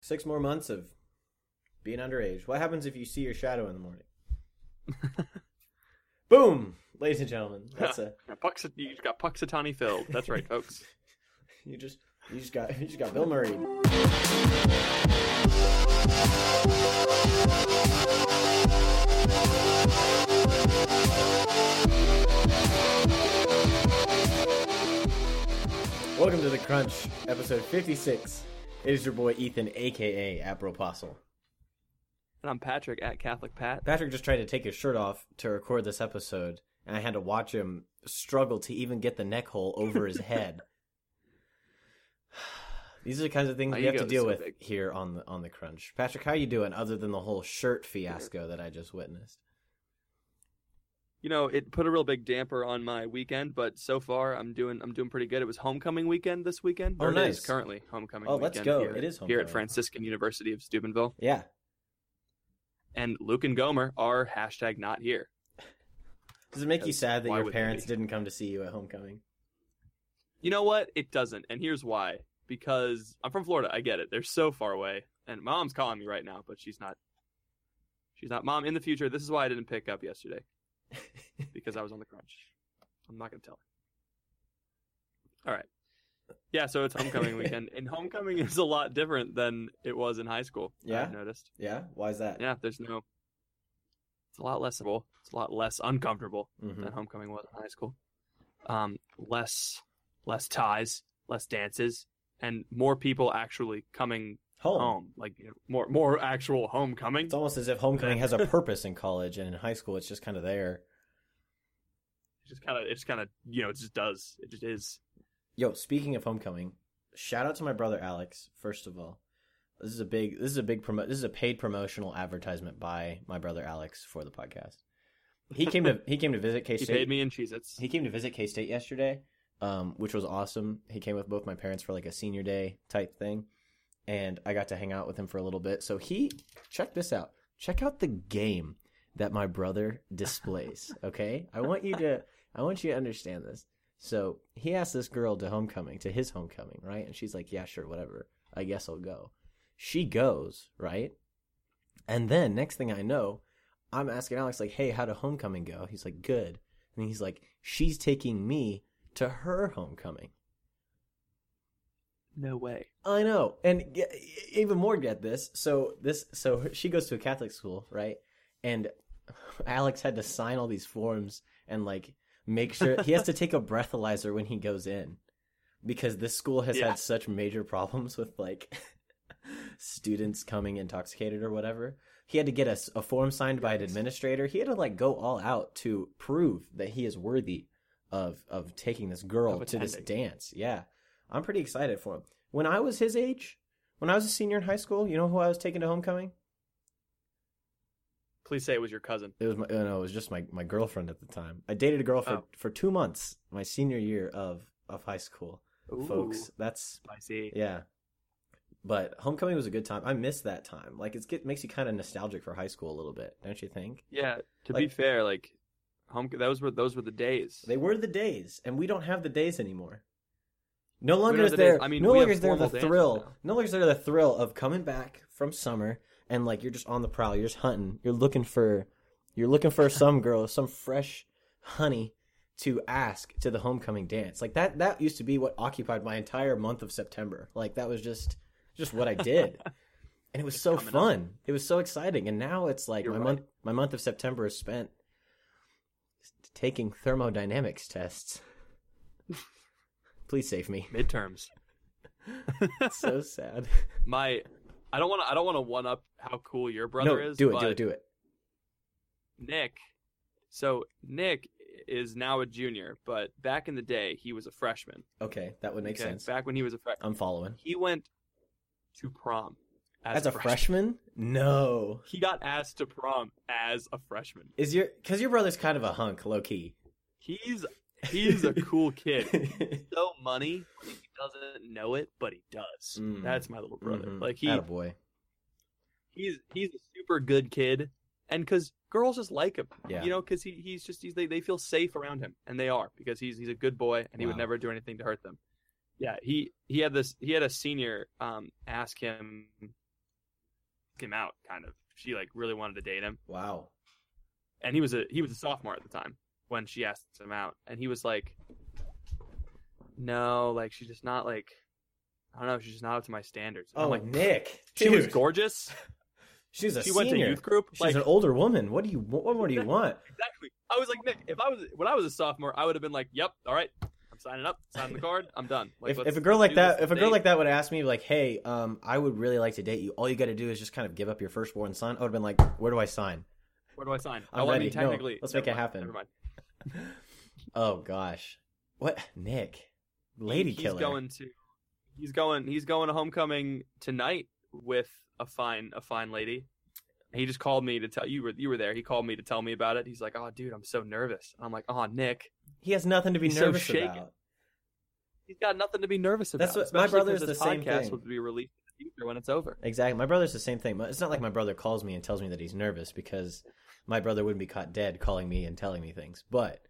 Six more months of being underage. What happens if you see your shadow in the morning? Boom, ladies and gentlemen. That's a Puxa- you just got Punxsutawney filled. That's right, folks. you just you just got you just got Bill Murray. Welcome to the Crunch, episode fifty-six. It is your boy Ethan, aka Apostle. And I'm Patrick at Catholic Pat. Patrick just tried to take his shirt off to record this episode, and I had to watch him struggle to even get the neck hole over his head. These are the kinds of things My we have to deal so with big. here on the on the crunch. Patrick, how you doing? Other than the whole shirt fiasco that I just witnessed. You know, it put a real big damper on my weekend, but so far I'm doing I'm doing pretty good. It was homecoming weekend this weekend. Oh, or it is nice. currently homecoming. Oh, let's go. Here, It is here at Franciscan University of Steubenville. Yeah, And Luke and Gomer are hashtag not here. does it make you sad that your parents didn't come to see you at homecoming? You know what? It doesn't, and here's why. Because I'm from Florida. I get it. They're so far away, and mom's calling me right now, but she's not. She's not. Mom, in the future, this is why I didn't pick up yesterday because I was on the crunch. I'm not gonna tell her. All right. Yeah, so it's homecoming weekend, and homecoming is a lot different than it was in high school. Yeah? I've noticed. yeah, why is that? Yeah, there's no. It's a lot less. It's a lot less uncomfortable Mhm. than homecoming was in high school. Um, less, less ties, less dances, and more people actually coming Home. home. Like more, more actual homecoming. It's almost as if homecoming has a purpose in college, and in high school, it's just kind of there. It just kind of, it's kind of, you know, it just does. It just is. Yo, speaking of homecoming, shout out to my brother Alex. First of all, this is a big, this is a big promo, this is a paid promotional advertisement by my brother Alex for the podcast. He came to he came to visit K State. He paid me in Cheez-Its. He came to visit K State yesterday, um, which was awesome. He came with both my parents for like a senior day type thing, and I got to hang out with him for a little bit. So he check this out. Check out the game that my brother displays. Okay, I want you to I want you to understand this. So he asked this girl to homecoming to his homecoming, right? And she's like, "Yeah, sure, whatever. I guess I'll go." She goes, right? And then next thing I know, I'm asking Alex like, "Hey, how did homecoming go?" He's like, "Good." And he's like, "She's taking me to her homecoming." No way. I know, and g- even more get this. So this, so she goes to a Catholic school, right? And Alex had to sign all these forms and like make sure he has to take a breathalyzer when he goes in because this school has Yeah. had such major problems with like students coming intoxicated or whatever. He had to get a form signed by an administrator. He had to like go all out to prove that he is worthy of of taking this girl Of to this dance. Yeah. I'm pretty excited for him. When I was his age, when I was a senior in high school, you know who I was taking to homecoming? Please say it was your cousin. It was my uh, no, it was just my, my girlfriend at the time. I dated a girl for, Oh. for two months, my senior year of, of high school. Folks, Ooh, that's spicy. yeah. But homecoming was a good time. I miss that time. Like it's get makes you kind of nostalgic for high school a little bit, don't you think? Yeah. To be fair, like home, those were those were the days. They were the days, and we don't have the days anymore. No longer is there. I mean, no longer is there the thrill. now. No longer is there the thrill of coming back from summer and like you're just on the prowl. You're just hunting. You're looking for. You're looking for some girl, some fresh honey to ask to the homecoming dance. Like that. That used to be what occupied my entire month of September. Like that was just just what I did. And it was so coming up. fun. It was so exciting. And now it's like You're my right. month my month of September is spent taking thermodynamics tests. Please save me. Midterms. so sad. My, I don't want to. I don't want to one up how cool your brother no, is. do it, do it, do it. Nick. So Nick is now a junior, but back in the day he was a freshman. Okay, that would make okay? sense. Back when he was a freshman, I'm following. he went to prom as, As a freshman? No. He got asked to prom as a freshman. Is your because your brother's kind of a hunk, low key. He's he's a cool kid. So money, he doesn't know it, but he does. Mm. That's my little brother. Mhm. Like he Attaboy. he's he's a super good kid, and because girls just like him, Yeah. you know, because he, he's just he's, they they feel safe around him, and they are because he's he's a good boy, and he would never do anything to hurt them. Yeah, he he had this he had a senior um ask him him out kind of. She like really wanted to date him, Wow. and he was a he was a sophomore at the time when she asked him out, and he was like, "No, like she's just not like." I don't know. She's just not up to my standards. And I'm Oh, like, Nick. she was Dude. gorgeous. She's a she senior. went to youth group. She's like, an older woman. What do you what more do you want? Exactly. I was like, Nick, if I was when I was a sophomore, I would have been like, Yep, all right, I'm signing up, signing the card, I'm done. Like, if, if a girl like that if a girl like that would ask me like, "Hey, um, I would really like to date you. All you got to do is just kind of give up your firstborn son." I would have been like, "Where do I sign?" where do I sign? I'm oh, I ready. mean, No, technically, let's make it happen. Never mind. Oh gosh. What, Nick? Lady he's killer. going to, he's going, he's going to homecoming tonight with a fine, a fine lady. He just called me to tell you were you were there. He called me to tell me about it. He's like, "Oh, dude, I'm so nervous." I'm like, "Oh, Nick, He has nothing to be He's so nervous shaken. about. he's got nothing to be nervous about." That's what- my brother's brother's 'cause this the same podcast thing. will be released future when it's over. Exactly. My brother's the same thing. It's not like my brother calls me and tells me that he's nervous because my brother wouldn't be caught dead calling me and telling me things. But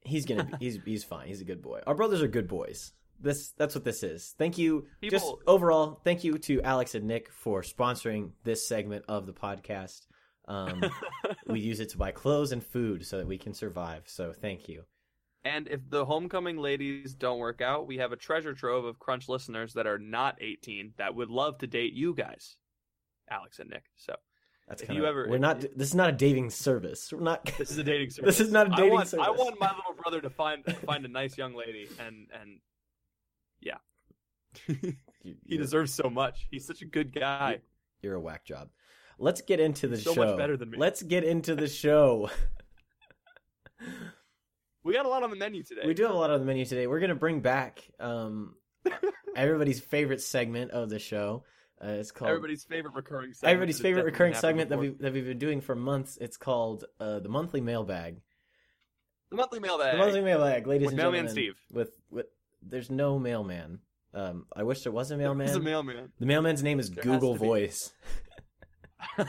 he's gonna be, he's he's fine. He's a good boy. Our brothers are good boys. This that's what this is. Thank you. Just overall, thank you to Alex and Nick for sponsoring this segment of the podcast. Um, we use it to buy clothes and food so that we can survive. So thank you. And if the homecoming ladies don't work out, we have a treasure trove of Crunch listeners that are not 18 that would love to date you guys, Alex and Nick. So That's If kind you ever- we're not. This is not a dating service. We're not. this is a dating service. This is not a dating want, service. I want my little brother to find find a nice young lady, and and yeah, he deserves so much. He's such a good guy. You're a whack job. Let's get into the so show. much better than me. Let's get into the show. We got a lot on the menu today. we do have a lot on the menu today. We're gonna bring back um, everybody's favorite segment of the show. Uh, it's called everybody's favorite recurring. segment. everybody's favorite recurring segment that we that we've been doing for months. It's called uh, the monthly mailbag. the monthly mailbag. The monthly mailbag, ladies With and Mailman gentlemen. Steve. With with there's no mailman. Um, I wish there was a mailman. He's a mailman. the mailman's name is There Google. Voice.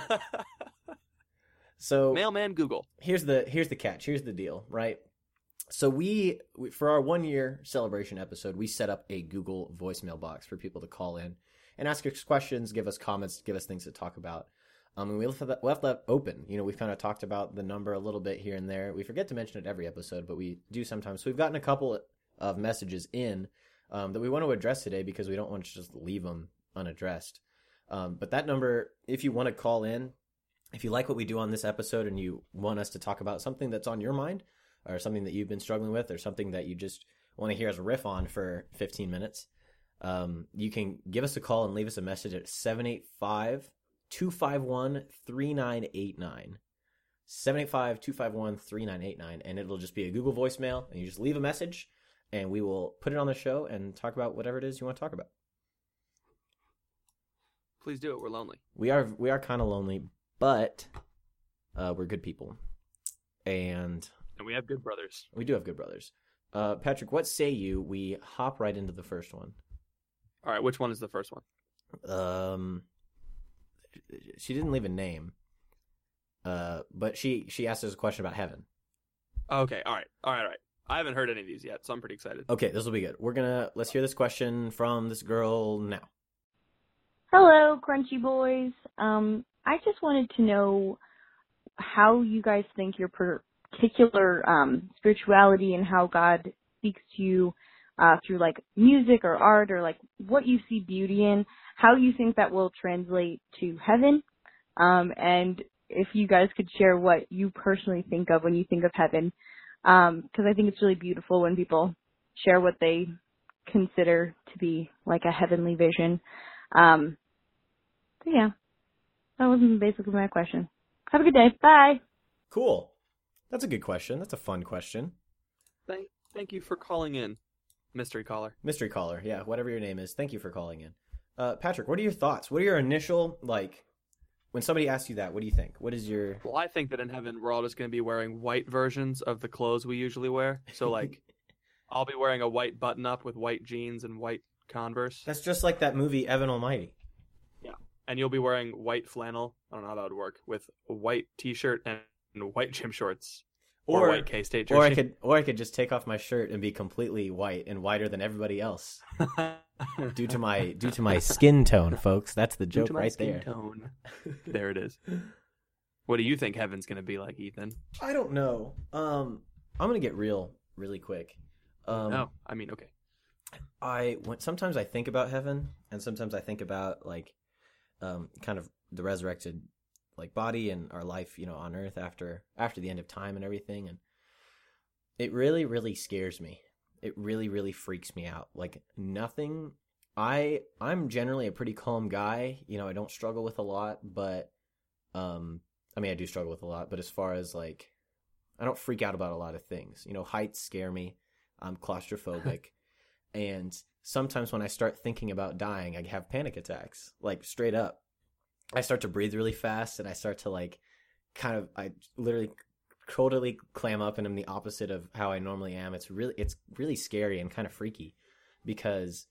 So mailman Google. here's the here's the catch. Here's the deal, right? So we, we for our one year celebration episode, we set up a Google voicemail box for people to call in and ask us questions, give us comments, give us things to talk about. Um, and we left that, left that open. You know, we've kind of talked about the number a little bit here and there. We forget to mention it every episode, but we do sometimes. So we've gotten a couple of messages in um, that we want to address today because we don't want to just leave them unaddressed. Um, but that number, if you want to call in, if you like what we do on this episode and you want us to talk about something that's on your mind or something that you've been struggling with or something that you just want to hear us riff on for 15 minutes, um, you can give us a call and leave us a message at 785 251 3989. 785 251 3989. And it'll just be a Google voicemail. And you just leave a message and we will put it on the show and talk about whatever it is you want to talk about. Please do it. We're lonely. we are we are kind of lonely, but uh, we're good people, and And we have good brothers. we do have good brothers. Uh, Patrick, what say you? We hop right into the first one. All right, which one is the first one? Um, she didn't leave a name, uh, but she she asked us a question about heaven. Okay, all right, all right, all right. I haven't heard any of these yet, so I'm pretty excited. Okay, this will be good. We're gonna let's hear this question from this girl now. Hello, Crunchy Boys. Um, I just wanted to know how you guys think your particular um, spirituality and how God speaks to you uh, through like music or art or like what you see beauty in, how you think that will translate to heaven, um, and if you guys could share what you personally think of when you think of heaven, because I think it's really beautiful when people share what they consider to be like a heavenly vision. Um, so yeah, that was basically my question. Have a good day. Bye. Cool. That's a good question. That's a fun question. Thank, thank you for calling in, mystery caller. Mystery caller, yeah, whatever your name is. Thank you for calling in. Uh, Patrick, what are your thoughts? What are your initial like when somebody asks you that? What do you think? What is your Well, I think that in heaven we're all just going to be wearing white versions of the clothes we usually wear. So like, I'll be wearing a white button up with white jeans and white Converse, That's just like that movie Evan Almighty. Yeah, and you'll be wearing white flannel. I don't know how that would work with a white T-shirt and white gym shorts or, Or white K State jersey. or I could or I could just take off my shirt and be completely white and whiter than everybody else due to my due to my skin tone, folks. That's the Due joke to my right skin there. Tone. there it is. What do you think heaven's going to be like, Ethan? I don't know. Um, I'm gonna get real really quick. Um, no, I mean, okay. I when sometimes I think about heaven, and sometimes I think about like, um, kind of the resurrected like body and our life, you know, on Earth after after the end of time and everything, and it really really scares me. It really really freaks me out. Like nothing. I I'm generally a pretty calm guy. You know, I don't struggle with a lot, but um, I mean, I do struggle with a lot. But as far as like, I don't freak out about a lot of things. You know, heights scare me. I'm claustrophobic. and sometimes when I start thinking about dying, I have panic attacks, like straight up. I start to breathe really fast and I start to like kind of I literally totally clam up and I'm the opposite of how I normally am. It's really it's really scary and kind of freaky because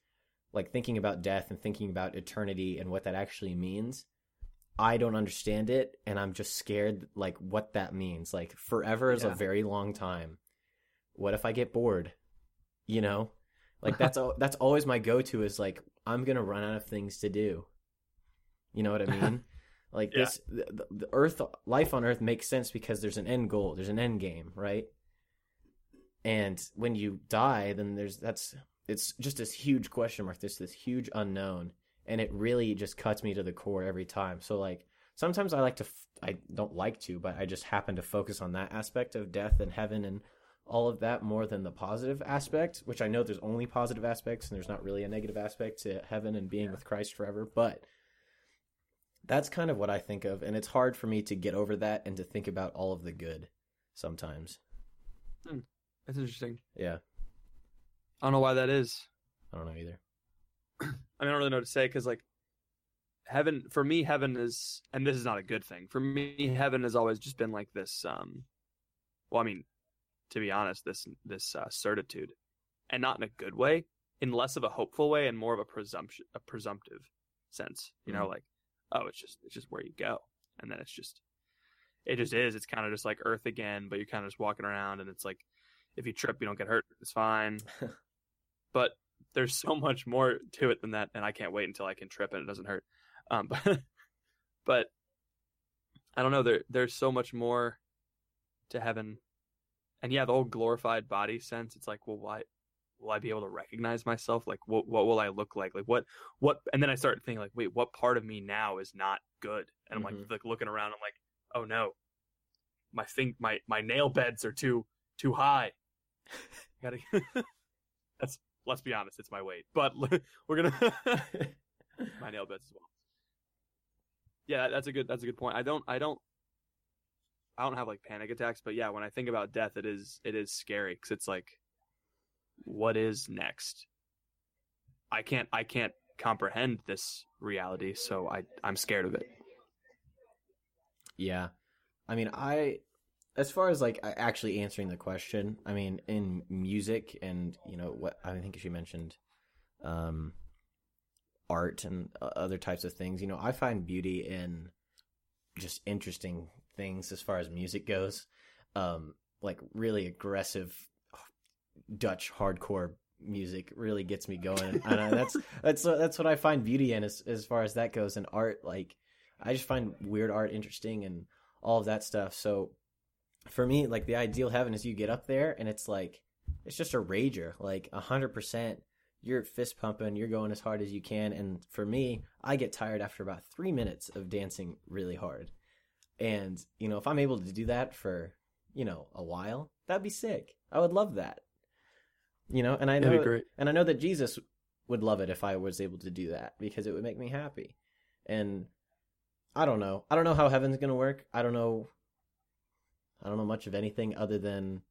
like thinking about death and thinking about eternity and what that actually means, I don't understand it and I'm just scared like what that means. Like forever is a very long time. What if I get bored? You know? Like that's al- that's always my go-to is like I'm going to run out of things to do. You know what I mean? Like Yeah. this the, the- earth life on earth makes sense because there's an end goal, there's an end game, right? And when you die, then there's that's it's just this huge question mark, this this huge unknown, and it really just cuts me to the core every time. So like sometimes I like to f- I don't like to, but I just happen to focus on that aspect of death and heaven and all of that more than the positive aspect, which I know there's only positive aspects and there's not really a negative aspect to heaven and being with Christ forever, but that's kind of what I think of, and it's hard for me to get over that and to think about all of the good sometimes. That's interesting. Yeah, I don't know why that is. I don't know either. I mean, I don't really know what to say because, like, heaven for me, heaven is, and this is not a good thing. For me, heaven has always just been like this. Um, well, I mean, to be honest, this this uh, certitude, and not in a good way, in less of a hopeful way and more of a presumption, a presumptive sense. You know, like, oh, it's just it's just where you go, and then it's just, it just is. It's kind of just like Earth again, but you're kind of just walking around, and it's like, if you trip, you don't get hurt. It's fine. but there's so much more to it than that, and I can't wait until I can trip and it doesn't hurt. Um, but, but I don't know. There, there's so much more to heaven, and yeah, the whole glorified body sense. It's like, well, why? Will I be able to recognize myself? Like, what, what will I look like? Like, what, what? And then I start thinking, like, wait, what part of me now is not good? And I'm like, Mhm. like looking around. I'm like, oh no, my thing, my my nail beds are too too high. Gotta. That's let's be honest, it's my weight, but we're gonna my nail beds as well. Yeah, that's a good that's a good point. I don't I don't I don't have like panic attacks, but yeah, when I think about death, it is it is scary because it's like, what is next? I can't I can't comprehend this reality, so I I'm scared of it. Yeah. I mean, I as far as like actually answering the question, I mean, in music and, you know, what I think she mentioned um art and uh, other types of things, you know, I find beauty in just interesting things as far as music goes. Um like really aggressive Dutch hardcore music really gets me going. and uh, that's that's that's what I find beauty in as as far as that goes and art like I just find weird art interesting and all of that stuff. So for me, like the ideal heaven is you get up there and it's like it's just a rager, like a hundred percent. You're fist pumping, you're going as hard as you can, and for me, I get tired after about three minutes of dancing really hard. And you know, if I'm able to do that for you know a while, that'd be sick. I would love that. You know, and I know and I know that Jesus would love it if I was able to do that because it would make me happy. And I don't know. I don't know how heaven's gonna work. I don't know. I don't know much of anything other than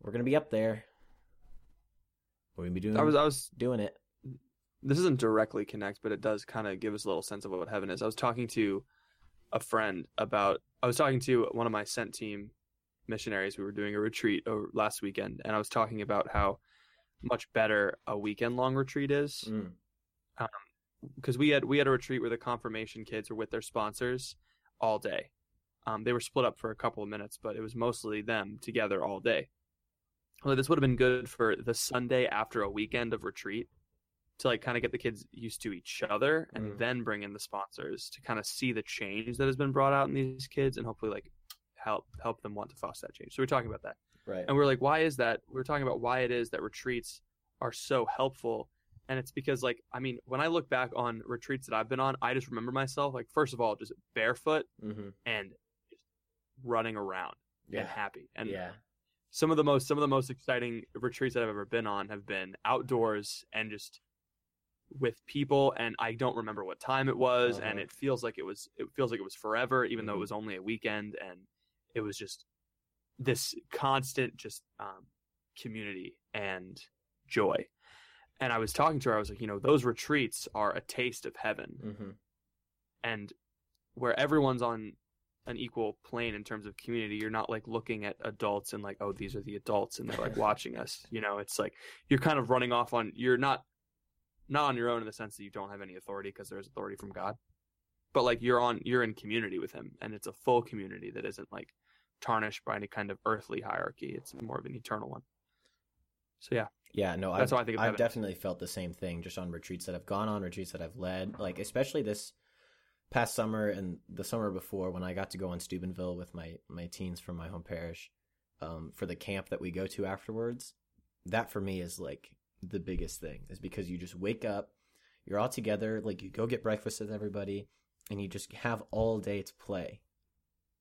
we're gonna be up there. We're gonna be doing I was I was doing it. this isn't directly connect, but it does kind of give us a little sense of what heaven is. I was talking to a friend about. I was talking to one of my sent team missionaries. We were doing a retreat over last weekend, and I was talking about how much better a weekend long retreat is. Mm. because we had we had a retreat where the confirmation kids were with their sponsors all day. Um, they were split up for a couple of minutes, but it was mostly them together all day. Well, this would have been good for the Sunday after a weekend of retreat to like kind of get the kids used to each other and Mm. then bring in the sponsors to kind of see the change that has been brought out in these kids and hopefully like help help them want to foster that change. So we're talking about that. Right. And we are like, why is that? We are talking about why it is that retreats are so helpful. And it's because, like, I mean, when I look back on retreats that I've been on, I just remember myself, like, first of all, just barefoot mm-hmm. and just running around Yeah. and happy. And yeah. some of the most some of the most exciting retreats that I've ever been on have been outdoors and just with people and I don't remember what time it was and Uh-huh. it feels like it was it feels like it was forever even though Mhm. it was only a weekend and it was just this constant just um, community and joy. And I was talking to her I was like, you know, those retreats are a taste of heaven Mm-hmm. and where everyone's on an equal plane in terms of community you're not like looking at adults and like oh these are the adults and they're like watching us you know it's like you're kind of running off on you're not not on your own in the sense that you don't have any authority because there's authority from god but like you're on you're in community with him and it's a full community that isn't like tarnished by any kind of earthly hierarchy. It's more of an eternal one. So yeah. Yeah, no, That's I've, I think I've definitely felt the same thing just on retreats that I've gone on, retreats that I've led, like especially this past summer and the summer before when I got to go on Steubenville with my my teens from my home parish um, for the camp that we go to afterwards. That for me is like the biggest thing is because you just wake up, you're all together, like you go get breakfast with everybody, and you just have all day to play.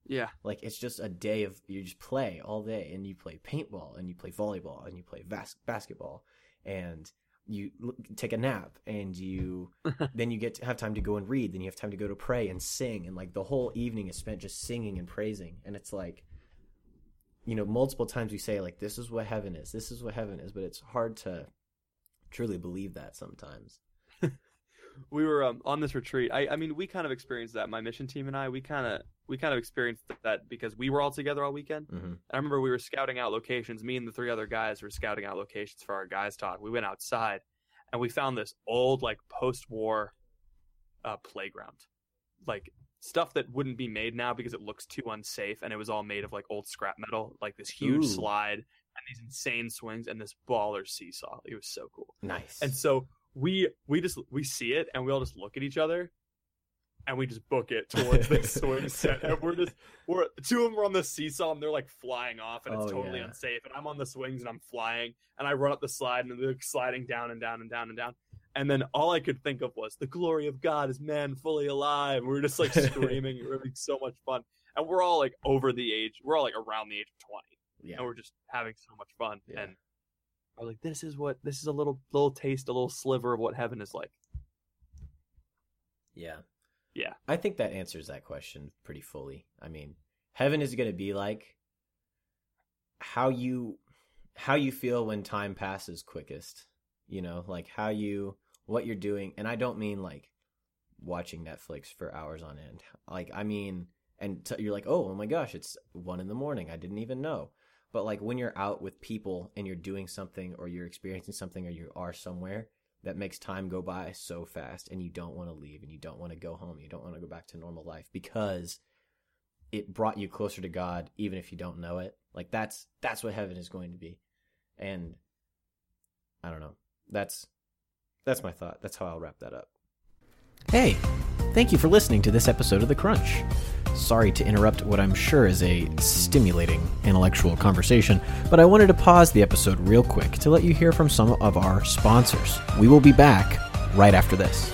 Yeah Like it's just a day of you just play all day, and you play paintball, and you play volleyball, and you play bas- basketball, and you l- take a nap, and you then you get to have time to go and read, then you have time to go to pray and sing, and like the whole evening is spent just singing and praising, and it's like, you know, multiple times we say like this is what heaven is, this is what heaven is, but it's hard to truly believe that sometimes. we were um, on this retreat. I, I mean, we kind of experienced that. My mission team and I, we kind of we kind of experienced that because we were all together all weekend. hmm I remember we were scouting out locations. Me and the three other guys were scouting out locations for our guys talk. We went outside, and we found this old like post-war uh, playground, like stuff that wouldn't be made now because it looks too unsafe. And it was all made of like old scrap metal, like this huge Ooh. slide and these insane swings and this baller seesaw. It was so cool. Nice. And so we we just we see it and we all just look at each other and we just book it towards the swing set. And we're just we're two of them are on the seesaw and they're like flying off and it's Oh, totally yeah. unsafe. And I'm on the swings and I'm flying and I run up the slide and they're sliding down and down and down and down. And then all I could think of was the glory of God is man fully alive. We were just like screaming. We were having so much fun. And we're all like over the age, we're all like around the age of 20 yeah. and we're just having so much fun. Yeah. And I was like, this is what this is a little little taste, a little sliver of what heaven is like. Yeah. Yeah. I think that answers that question pretty fully. I mean, heaven is going to be like how you how you feel when time passes quickest. You know, like how you what you're doing, and I don't mean like watching Netflix for hours on end. Like I mean, and t- you're like, "Oh, oh my gosh, it's 1 in the morning. I didn't even know." But like when you're out with people and you're doing something or you're experiencing something or you are somewhere that makes time go by so fast and you don't want to leave and you don't want to go home you don't want to go back to normal life because it brought you closer to god even if you don't know it. Like that's that's what heaven is going to be. And i don't know. That's that's my thought. That's how i'll wrap that up. Hey thank you for listening to this episode of the crunch sorry to interrupt what i'm sure is a stimulating intellectual conversation but I wanted to pause the episode real quick to let you hear from some of our sponsors. We will be back right after this.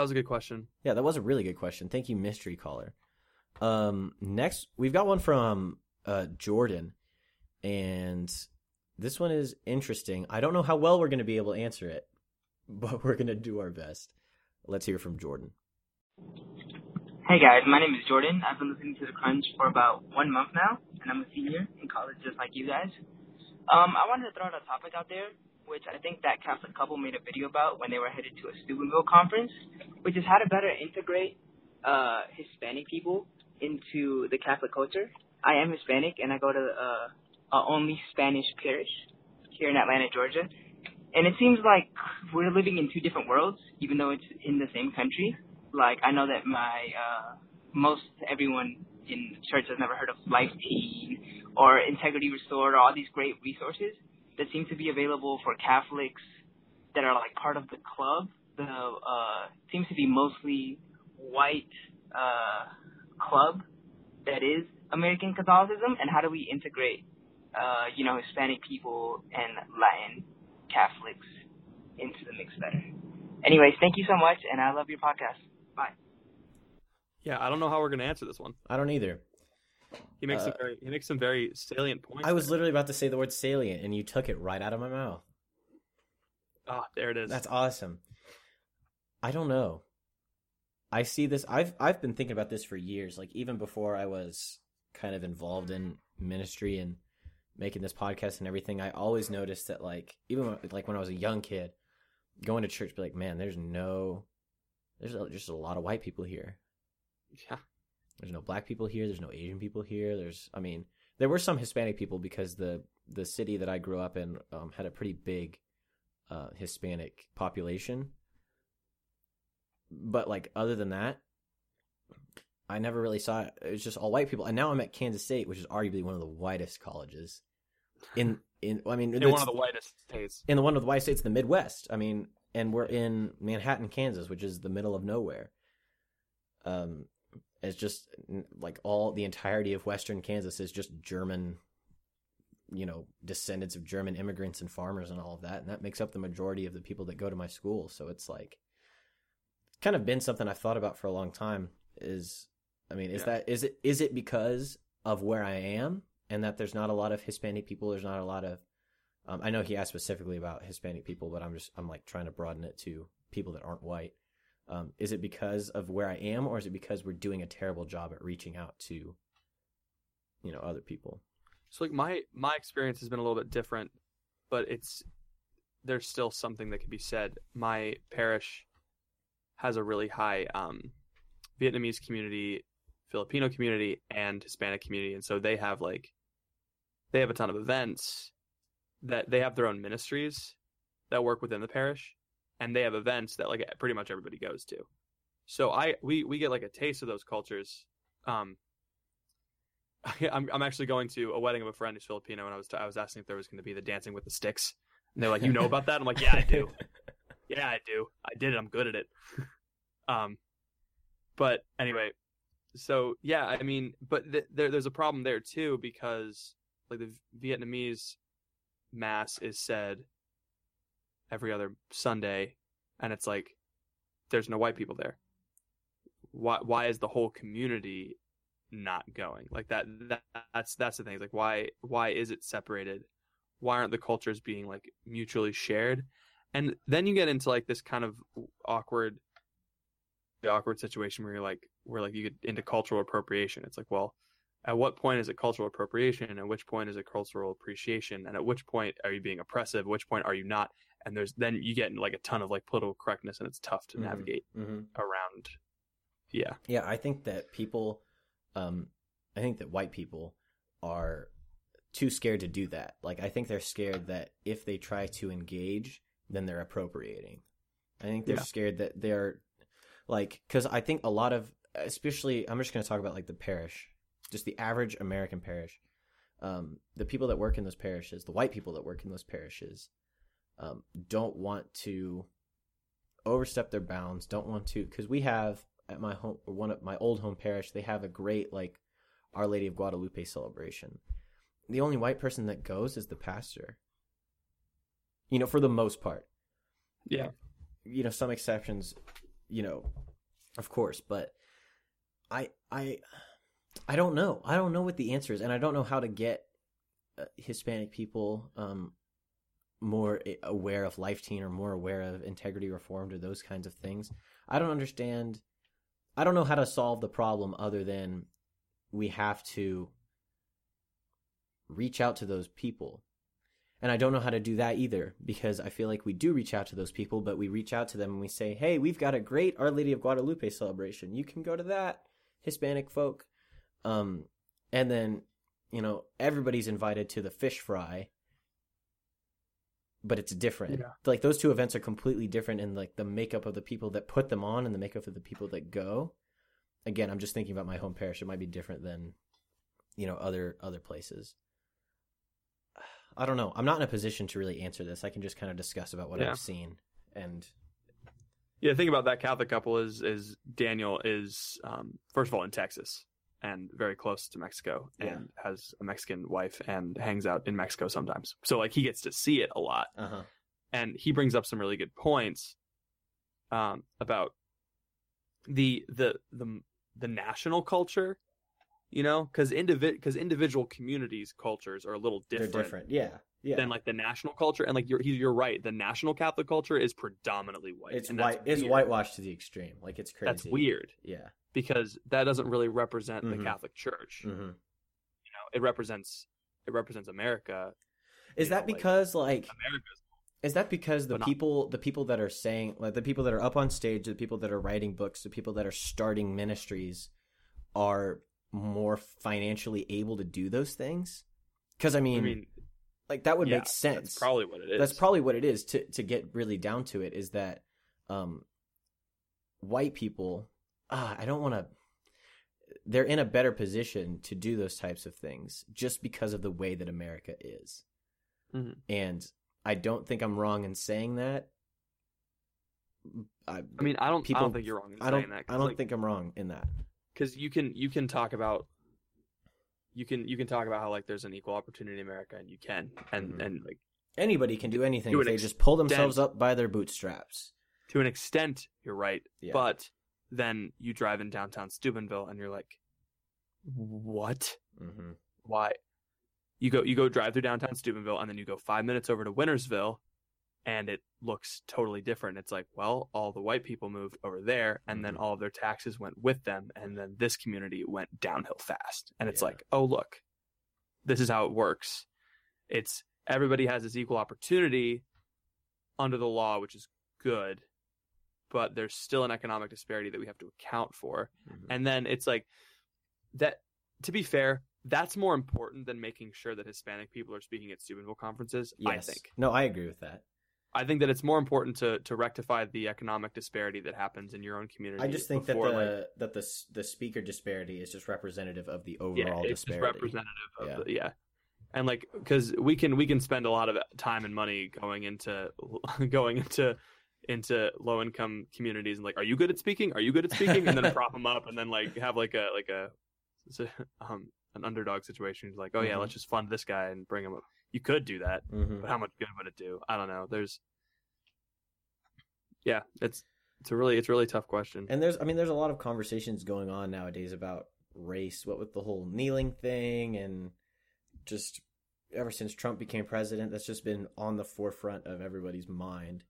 That was a good question. Yeah, that was a really good question. Thank you, mystery caller. Um, next we've got one from uh, Jordan, and this one is interesting. I don't know how well we're going to be able to answer it, but we're going to do our best. Let's hear from Jordan. Hey guys, my name is Jordan. I've been listening to The Crunch for about one month now, and I'm a senior in college just like you guys. Um, I wanted to throw out a topic out there, which I think that Catholic couple made a video about when they were headed to a Steubenville conference, which is how to better integrate uh, Hispanic people into the Catholic culture. I am Hispanic, and I go to uh, a only Spanish parish here in Atlanta, Georgia. And it seems like we're living in two different worlds, even though it's in the same country. Like I know that my uh, most everyone in church has never heard of Life Teen or Integrity Restored or all these great resources that seem to be available for Catholics that are like part of the club. The uh, seems to be mostly white uh, club that is American Catholicism, and how do we integrate, uh, you know, Hispanic people and Latin Catholics into the mix better? Anyways, thank you so much, and I love your podcast. Bye. Yeah, I don't know how we're gonna answer this one. I don't either. He makes Uh, some very he makes some very salient points. I was there. literally about to say the word salient, and you took it right out of my mouth. ah there it is. That's awesome. I don't know. I see this. I've I've been thinking about this for years. Like even before I was kind of involved in ministry and making this podcast and everything. I always noticed that like even when, like when I was a young kid, going to church, be like, man, there's no, there's just a lot of white people here. yeah. There's no black people here. There's no Asian people here. There's, I mean, there were some Hispanic people because the the city that I grew up in um, had a pretty big uh, Hispanic population. But like other than that, I never really saw it. It was just all white people. And now I'm at Kansas State, which is arguably one of the whitest colleges in in. I mean, In one of the whitest states. in the one of the white states, the Midwest. I mean, and we're in Manhattan, Kansas, which is the middle of nowhere. Um, it's just like all the entirety of Western Kansas is just German, you know, descendants of German immigrants and farmers and all of that, and that makes up the majority of the people that go to my school. So it's like, kind of been something I've thought about for a long time. Is, I mean, is Yeah. that is it is it because of where I am and that there's not a lot of Hispanic people? There's not a lot of um, I know he asked specifically about Hispanic people, but I'm just I'm like trying to broaden it to people that aren't white. Um, is it because of where I am, or is it because we're doing a terrible job at reaching out to, you know, other people? So like my my experience has been a little bit different, but it's there's still something that can be said. My parish has a really high um, Vietnamese community, Filipino community, and Hispanic community, and so they have like they have a ton of events that they have their own ministries that work within the parish, and they have events that like pretty much everybody goes to. So I we we get like a taste of those cultures. Um, I'm I'm actually going to a wedding of a friend who's Filipino, and I was t- I was asking if there was going to be the dancing with the sticks, and they're like, "You know about that?" I'm like, "Yeah, I do. yeah, I do. I did it. I'm good at it." um, but anyway, so yeah, I mean, but th- there there's a problem there too because like the Vietnamese mass is said every other Sunday, and it's like there's no white people there. Why why is the whole community not going? Like that, that that's that's the thing. Like why why is it separated? Why aren't the cultures being like mutually shared? And then you get into like this kind of awkward the awkward situation where you're like where like you get into cultural appropriation. It's like well at what point is it cultural appropriation? At which point is it cultural appreciation? And at which point are you being oppressive? At which point are you not and there's then you get like a ton of like political correctness and it's tough to Mhm. navigate Mm-hmm. around yeah Yeah, I think that people, um, I think that white people are too scared to do that. Like, I think they're scared that if they try to engage, then they're appropriating. I think they're Yeah. scared that they're like because I think a lot of, especially, I'm just going to talk about like the parish, just the average American parish. Um, the people that work in those parishes, the white people that work in those parishes, um, don't want to overstep their bounds. Don't want to because we have at my home, one of my old home parish, they have a great like Our Lady of Guadalupe celebration. The only white person that goes is the pastor. You know, for the most part Yeah. you know some exceptions you know of course but i i i don't know i don't know what the answer is and i don't know how to get uh, hispanic people um more aware of life teen or more aware of integrity restored or those kinds of things i don't understand i don't know how to solve the problem other than we have to reach out to those people and I don't know how to do that either because I feel like we do reach out to those people, but we reach out to them and we say, hey, we've got a great Our Lady of Guadalupe celebration. You can go to that, Hispanic folk. Um, and then, you know, everybody's invited to the fish fry, but it's different. Yeah. Like those two events are completely different in like the makeup of the people that put them on and the makeup of the people that go. Again, I'm just thinking about my home parish. It might be different than, you know, other other places. I don't know. I'm not in a position to really answer this. I can just kind of discuss about what Yeah. I've seen. And Yeah, the thing about that Catholic couple is is Daniel is um, first of all in Texas and very close to Mexico and has a Mexican wife and hangs out in Mexico sometimes. So like he gets to see it a lot. uh huh. and he brings up some really good points um, about the the the the national culture, you know, because individ because individual communities' cultures are a little different, They're different. Yeah. Yeah. than like the national culture. And like you're you're right, the national Catholic culture is predominantly white. it's white. It's whitewashed to the extreme. Like it's crazy. That's weird Yeah. because that doesn't really represent Mhm. the Catholic Church. hmm You know, it represents it represents America. Is that know, because like America's is that because the people the people that are saying like the people that are up on stage, the people that are writing books, the people that are starting ministries are more financially able to do those things? Because I mean, I mean, like that would yeah, make sense. That's probably what it is. That's probably what it is. To to get really down to it is that um, white people. Ah, I don't want to. They're in a better position to do those types of things just because of the way that America is, Mhm. and I don't think I'm wrong in saying that. I, I mean, I don't. I people- don't think you're wrong in I saying don't. that. I don't think I'm wrong in that. because you can you can talk about you can you can talk about how like there's an equal opportunity in America and you can and Mhm. and like Anybody can do anything if an they just pull themselves up by their bootstraps. to an extent you're right, Yeah. but then you drive in downtown Steubenville and you're like, what? hmm Why? You go you go drive through downtown Steubenville and then you go five minutes over to Wintersville, and it looks totally different. It's like, well, all the white people moved over there, and then Mhm. all of their taxes went with them, and then this community went downhill fast. And it's Yeah. like, oh look, this is how it works. It's everybody has this equal opportunity under the law, which is good, but there's still an economic disparity that we have to account for. Mhm. And then it's like that. To be fair, that's more important than making sure that Hispanic people are speaking at Steubenville conferences. I Yes. think. No, I agree with that. I think that it's more important to to rectify the economic disparity that happens in your own community. I just think that the like, that the the speaker disparity is just representative of the yeah, overall it's just disparity. representative of Yeah. the yeah. And like, because we can we can spend a lot of time and money going into going into into low income communities and like, are you good at speaking? Are you good at speaking? And then prop them up and then like have like a like a um an underdog situation. It's like, oh yeah, Mhm. let's just fund this guy and bring him up. You could do that, hmm but how much good would it do? I don't know. There's yeah, it's it's a really it's a really tough question. And there's, I mean, there's a lot of conversations going on nowadays about race. What with the whole kneeling thing, and just ever since Trump became president, that's just been on the forefront of everybody's mind.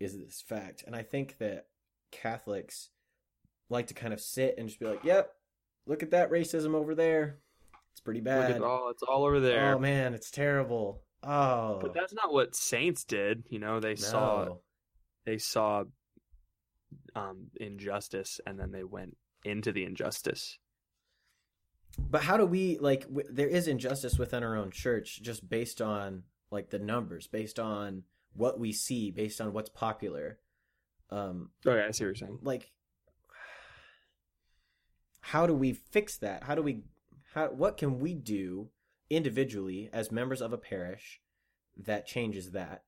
Is this fact? And I think that Catholics like to kind of sit and just be like, "Yep, look at that racism over there. It's pretty Look bad. at all it's all over there. Oh man, it's terrible. Oh, But that's not what saints did. You know, they saw they saw um, injustice and then they went into the injustice. But how do we like? W- there is injustice within our own church, just based on like the numbers, based on what we see, based on what's popular. Um, Oh yeah, I see what you're saying. like how do we fix that? How do we how what can we do individually as members of a parish that changes that?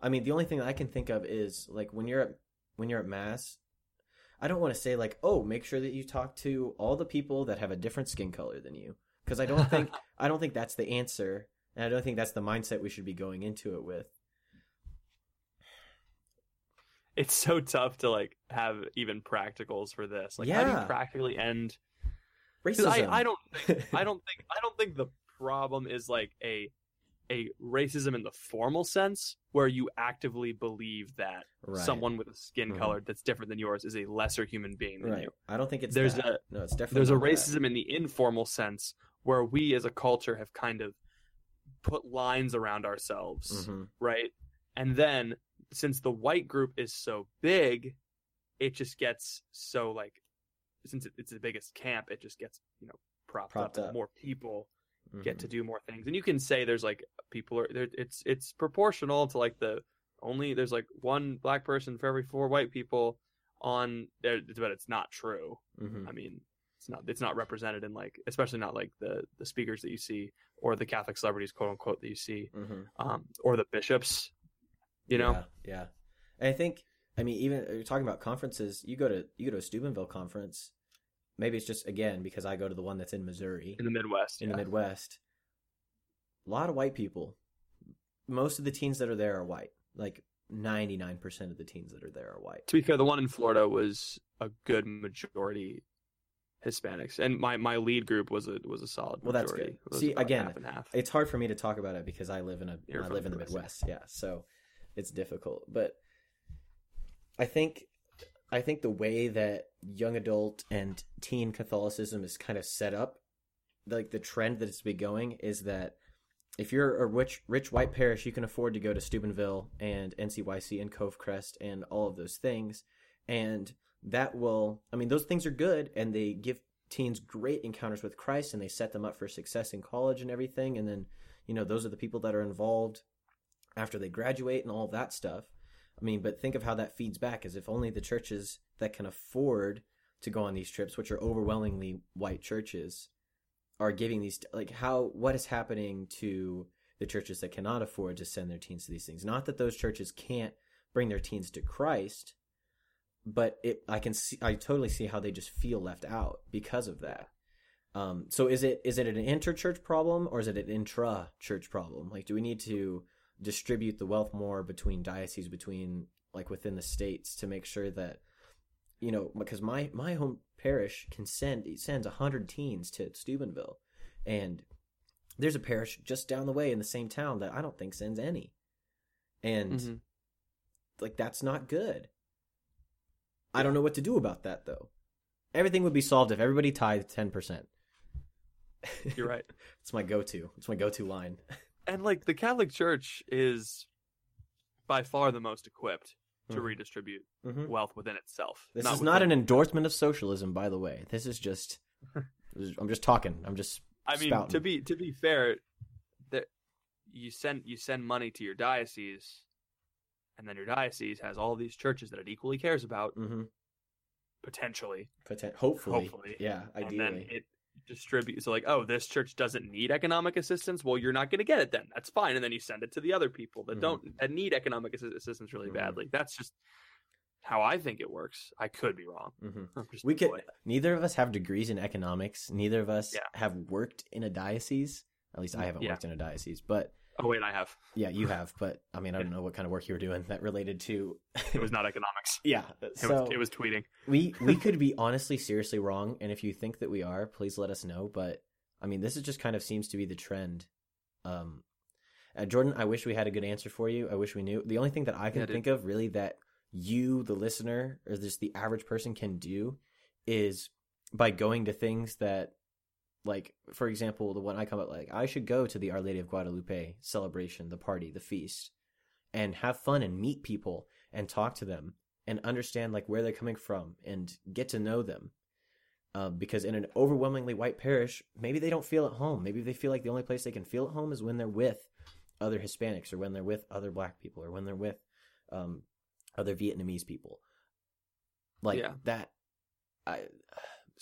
I mean, the only thing that I can think of is like when you're at when you're at mass, I don't want to say like, "Oh, make sure that you talk to all the people that have a different skin color than you." Because I don't think I don't think that's the answer, and I don't think that's the mindset we should be going into it with. It's so tough to like have even practicals for this. Like, how do you practically end? Racism. I, I don't think I don't think I don't think the problem is like a a racism in the formal sense where you actively believe that Right. someone with a skin Mhm. color that's different than yours is a lesser human being than right. you. I don't think it's There's that. a- no. It's definitely There's a not that. racism in the informal sense where we as a culture have kind of put lines around ourselves, Mhm. right? And then since the white group is so big, it just gets so like since it's the biggest camp, it just gets, you know, propped, Propped up, up. more people get Mhm. to do more things. And you can say there's like people are there it's it's proportional to like the only there's like one black person for every four white people on there but it's not true. Mhm. I mean, it's not it's not represented in like especially not like the the speakers that you see or the Catholic celebrities quote unquote that you see Mhm. um or the bishops. You know, Yeah, yeah. And I think I mean even you're talking about conferences. You go to you go to a Steubenville conference. Maybe it's just again because I go to the one that's in Missouri in the Midwest. in yeah. the Midwest. A lot of white people. Most of the teens that are there are white. Like ninety nine percent of the teens that are there are white. To be fair, the one in Florida was a good majority Hispanics, and my, my lead group was a was a solid. Well, that's good. See, again, half half. It's hard for me to talk about it because I live in a You're I live in the the Midwest. Yeah, so it's difficult. But I think I think the way that young adult and teen Catholicism is kind of set up, like the trend that it's been going is that if you're a rich rich white parish, you can afford to go to Steubenville and NCYC and Covecrest and all of those things, and that will I mean those things are good and they give teens great encounters with Christ and they set them up for success in college and everything and then you know those are the people that are involved after they graduate and all that stuff. I mean, but think of how that feeds back as if only the churches that can afford to go on these trips, which are overwhelmingly white churches, are giving these like how what is happening to the churches that cannot afford to send their teens to these things. Not that those churches can't bring their teens to Christ, but it I can see I totally see how they just feel left out because of that. Um, so is it is it an inter-church problem or is it an intra-church problem? Like, do we need to distribute the wealth more between dioceses, between like within the states, to make sure that you know because my my home parish can send it sends hundred teens to Steubenville, and there's a parish just down the way in the same town that I don't think sends any, and Mhm. like that's not good. I don't know what to do about that though. Everything would be solved if everybody tithed ten percent. You're right. it's my go-to. It's my go-to line. and like the Catholic Church is by far the most equipped to Mhm. redistribute Mhm. wealth within itself. This Not is not an endorsement of socialism, by the way. This is just. I'm just talking. I'm just. I mean, spouting. to be to be fair, that you send you send money to your diocese, and then your diocese has all these churches that it equally cares about, hmm potentially, Potent- hopefully. Hopefully. Yeah, and ideally. then it distributes. So like, oh, this church doesn't need economic assistance. Well, you're not going to get it then. That's fine. And then you send it to the other people that Mhm. don't that need economic assi- assistance really Mhm. badly. That's just how I think it works. I could be wrong. hmm We could. boy. Neither of us have degrees in economics. Neither of us Yeah. have worked in a diocese. At least I haven't Yeah. worked in a diocese. But Oh wait, I have. yeah, you have. But I mean, I don't know what kind of work you were doing that related to. It was not economics. yeah. It So was it was tweeting. we we could be honestly seriously wrong and if you think that we are please let us know but i mean this is just kind of seems to be the trend um uh, jordan i wish we had a good answer for you i wish we knew the only thing that i can Yeah, think of really that you the listener or just the average person can do is by going to things that like for example the one i come up like i should go to the our lady of guadalupe celebration the party the feast and have fun and meet people and talk to them and understand like where they're coming from and get to know them. Uh, because in an overwhelmingly white parish, maybe they don't feel at home. Maybe they feel like the only place they can feel at home is when they're with other Hispanics or when they're with other Black people or when they're with um, other Vietnamese people. Like Yeah. that. I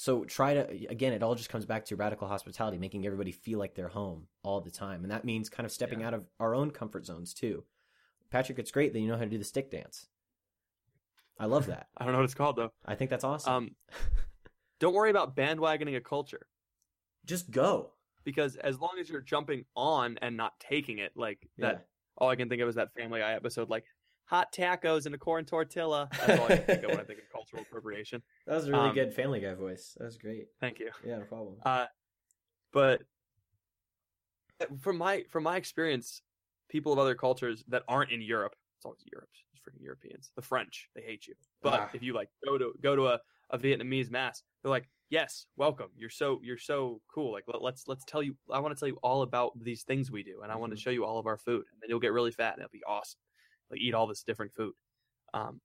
so try to again it all just comes back to radical hospitality making everybody feel like they're home all the time. And that means kind of stepping Yeah. out of our own comfort zones too. Patrick it's great that you know how to do the stick dance. I love that. I don't know what it's called though. i think that's awesome. Um, don't worry about bandwagoning a culture. Just go. Because as long as you're jumping on and not taking it, like that, Yeah. all I can think of is that Family Guy episode, like hot tacos and a corn tortilla. That's all I can think of when I think of cultural appropriation. that was a really Um, good family guy voice that was great Thank you. yeah no problem Uh, but from my from my experience, people of other cultures that aren't in Europe, it's always Europe, it's freaking Europeans. The French, they hate you. But Ah. if you like go to go to a, a Vietnamese mass, they're like, yes, welcome. You're so you're so cool. Like let, let's let's tell you. I want to tell you all about these things we do, and I want to show you all of our food, and then you'll get really fat, and it'll be awesome. Like eat all this different food. Um,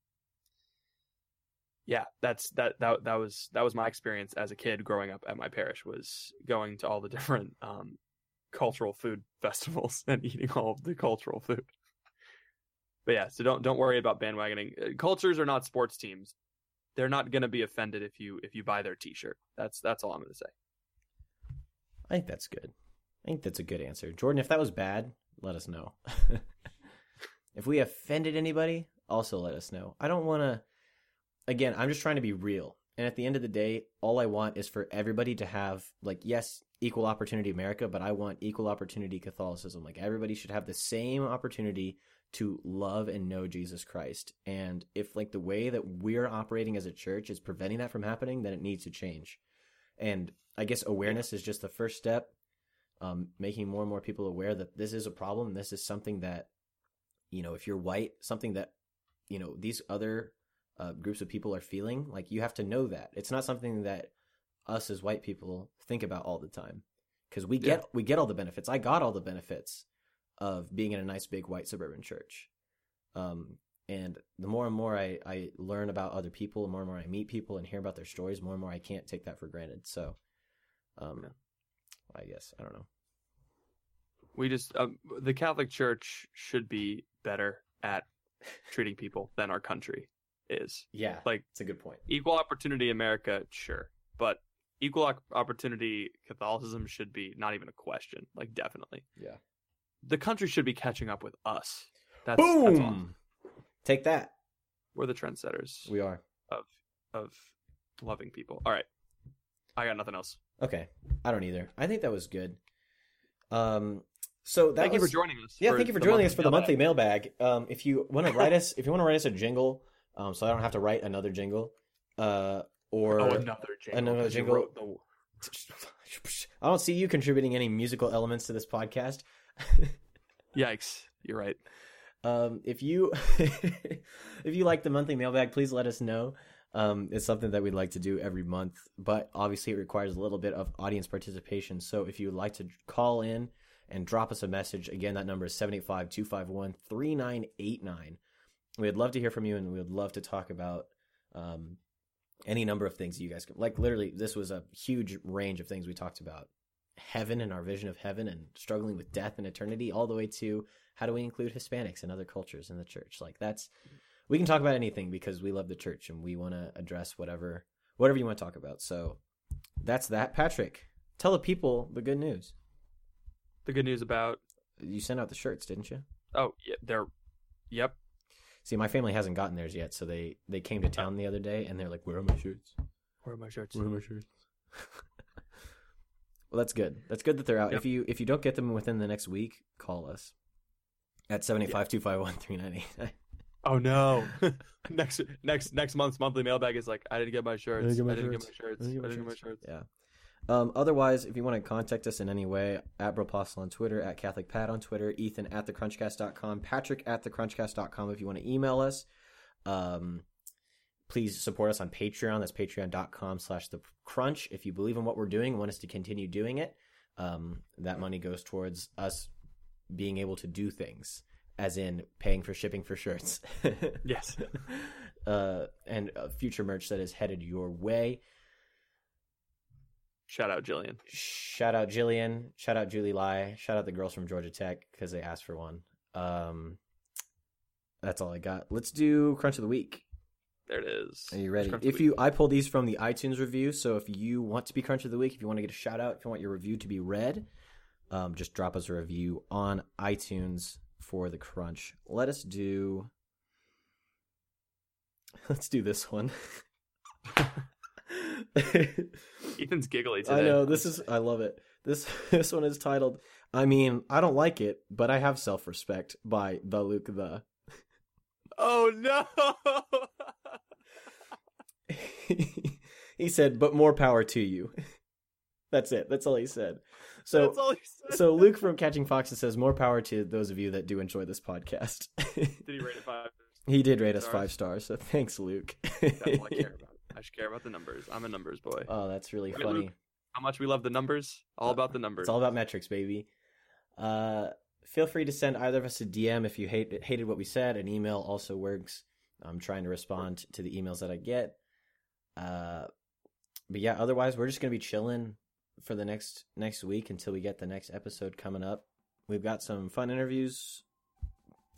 yeah, that's that that that was that was my experience as a kid growing up at my parish was going to all the different um, cultural food festivals and eating all the cultural food. But yeah, so don't don't worry about bandwagoning. Uh, Cultures are not sports teams. They're not going to be offended if you if you buy their T-shirt. That's that's all I'm going to say. i think that's good i think that's a good answer jordan if that was bad let us know if we offended anybody also let us know i don't want to again, I'm just trying to be real. And at the end of the day, all I want is for everybody to have, like, yes, equal opportunity America, but I want equal opportunity Catholicism. Like, everybody should have the same opportunity to love and know Jesus Christ. And if, like, the way that we're operating as a church is preventing that from happening, then it needs to change. And I guess awareness is just the first step. Um, making more and more people aware that this is a problem. This is something that, you know, if you're white, something that, you know, these other uh, groups of people are feeling. Like you have to know that it's not something that us as white people think about all the time because we get Yeah. we get all the benefits. I got all the benefits of being in a nice big white suburban church. Um, and the more and more I, I learn about other people, the more and more I meet people and hear about their stories, more and more I can't take that for granted. So, um, I guess I don't know. We just um, the Catholic Church should be better at treating people than our country is. Yeah, Like it's a good point. equal opportunity America, sure, but equal opportunity Catholicism should be not even a question. Like definitely, Yeah. the country should be catching up with us. That's, That's all. Boom. Take that. We're the trendsetters We are. of of loving people. All right, I got nothing else. Okay. I don't either. I think that was good. Um. So that Thank you for joining us. Yeah, thank you for joining us for the monthly mailbag. Um, if you want to write us, if you want to write us a jingle, um, so I don't have to write another jingle, uh, or Oh, another jingle. another jingle. the- I don't see you contributing any musical elements to this podcast. Yikes! You're right. Um, if you if you like the monthly mailbag, please let us know. Um, it's something that we'd like to do every month, but obviously it requires a little bit of audience participation. So if you would like to call in and drop us a message, again, that number is 785-251-3989. We'd love to hear from you and we would love to talk about um, any number of things you guys can like literally this was a huge range of things we talked about heaven and our vision of heaven and struggling with death and eternity all the way to how do we include Hispanics and other cultures in the church? Like that's we can talk about anything because we love the church and we want to address whatever whatever you want to talk about. So that's that. Patrick, tell the people the good news. The good news about You sent out the shirts, didn't you? oh yeah, they're yep. See, my family hasn't gotten theirs yet, so they they came to uh, town the other day and they're like, "Where are my shirts? Where are my shirts? Where are my shirts?" well, that's good. That's good that they're out. Yep. If you if you don't get them within the next week, call us at 785-251-3989. Oh no! next next next month's monthly mailbag is like I didn't get my shirts. get my I didn't shirts. get my shirts. I I didn't didn't get get my my shirts. Yeah. Um, otherwise, if you want to contact us in any way, at Bropostle on Twitter, at CatholicPat on Twitter, Ethan at thecrunchcast.com, Patrick at thecrunchcast.com if you want to email us. Um, please support us on Patreon. That's patreon.com slash the crunch. If you believe in what we're doing and want us to continue doing it, um, that money goes towards us being able to do things, as in paying for shipping for shirts. Yes. uh, and uh, future merch that is headed your way. Shout out Jillian. Shout out Jillian. Shout out Julie Lai. Shout out the girls from Georgia Tech because they asked for one. Um, that's all I got. Let's do crunch of the week. There it is. Are you ready? Crunch of the If you, I pull these from the iTunes review. So if you want to be Crunch of the Week, if you want to get a shout out, if you want your review to be read, um, just drop us a review on iTunes for the Crunch. Let us do. Let's do this one. Ethan's giggly today. I know this is. I love it. This this one is titled. I mean, I don't like it, but I have self respect by the Luke the. Oh no! he said, "But more power to you." That's it. That's all he said. So he said. So Luke from Catching Foxes says more power to those of you that do enjoy this podcast. Did he rate it five? he did rate us Stars? five stars, so thanks, Luke. That's all I care about. I should care about the numbers. I'm a numbers boy. oh, that's really funny. Luke? How much we love the numbers? All Uh, about the numbers. It's all about metrics, baby. Uh, feel free to send either of us a DM if you hate hated what we said. An email also works. I'm trying to respond to the emails that I get. Uh, but yeah, otherwise we're just gonna be chilling for the next next week until we get the next episode coming up. We've got some fun interviews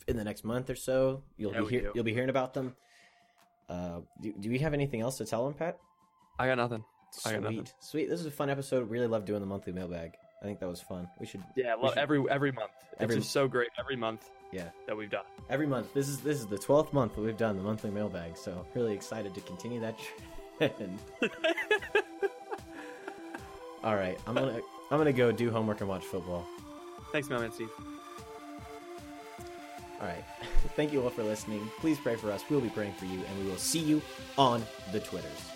in the next month or so. You'll Yeah, be hear- you'll be hearing about them. Uh, do, do we have anything else to tell them, Pat? I got nothing. I got nothing. Sweet, sweet. This is a fun episode. Really love doing the monthly mailbag. I think that was fun. We should Yeah, We well, should- every every month. It's Every- just so great every month yeah. that we've done. every month. This is this is the twelfth month that we've done the monthly mailbag, so really excited to continue that trend. All right, I'm gonna I'm gonna go do homework and watch football. Thanks, Mailman Steve. All right, thank you all for listening. Please pray for us. We'll be praying for you, and we will see you on the twitters.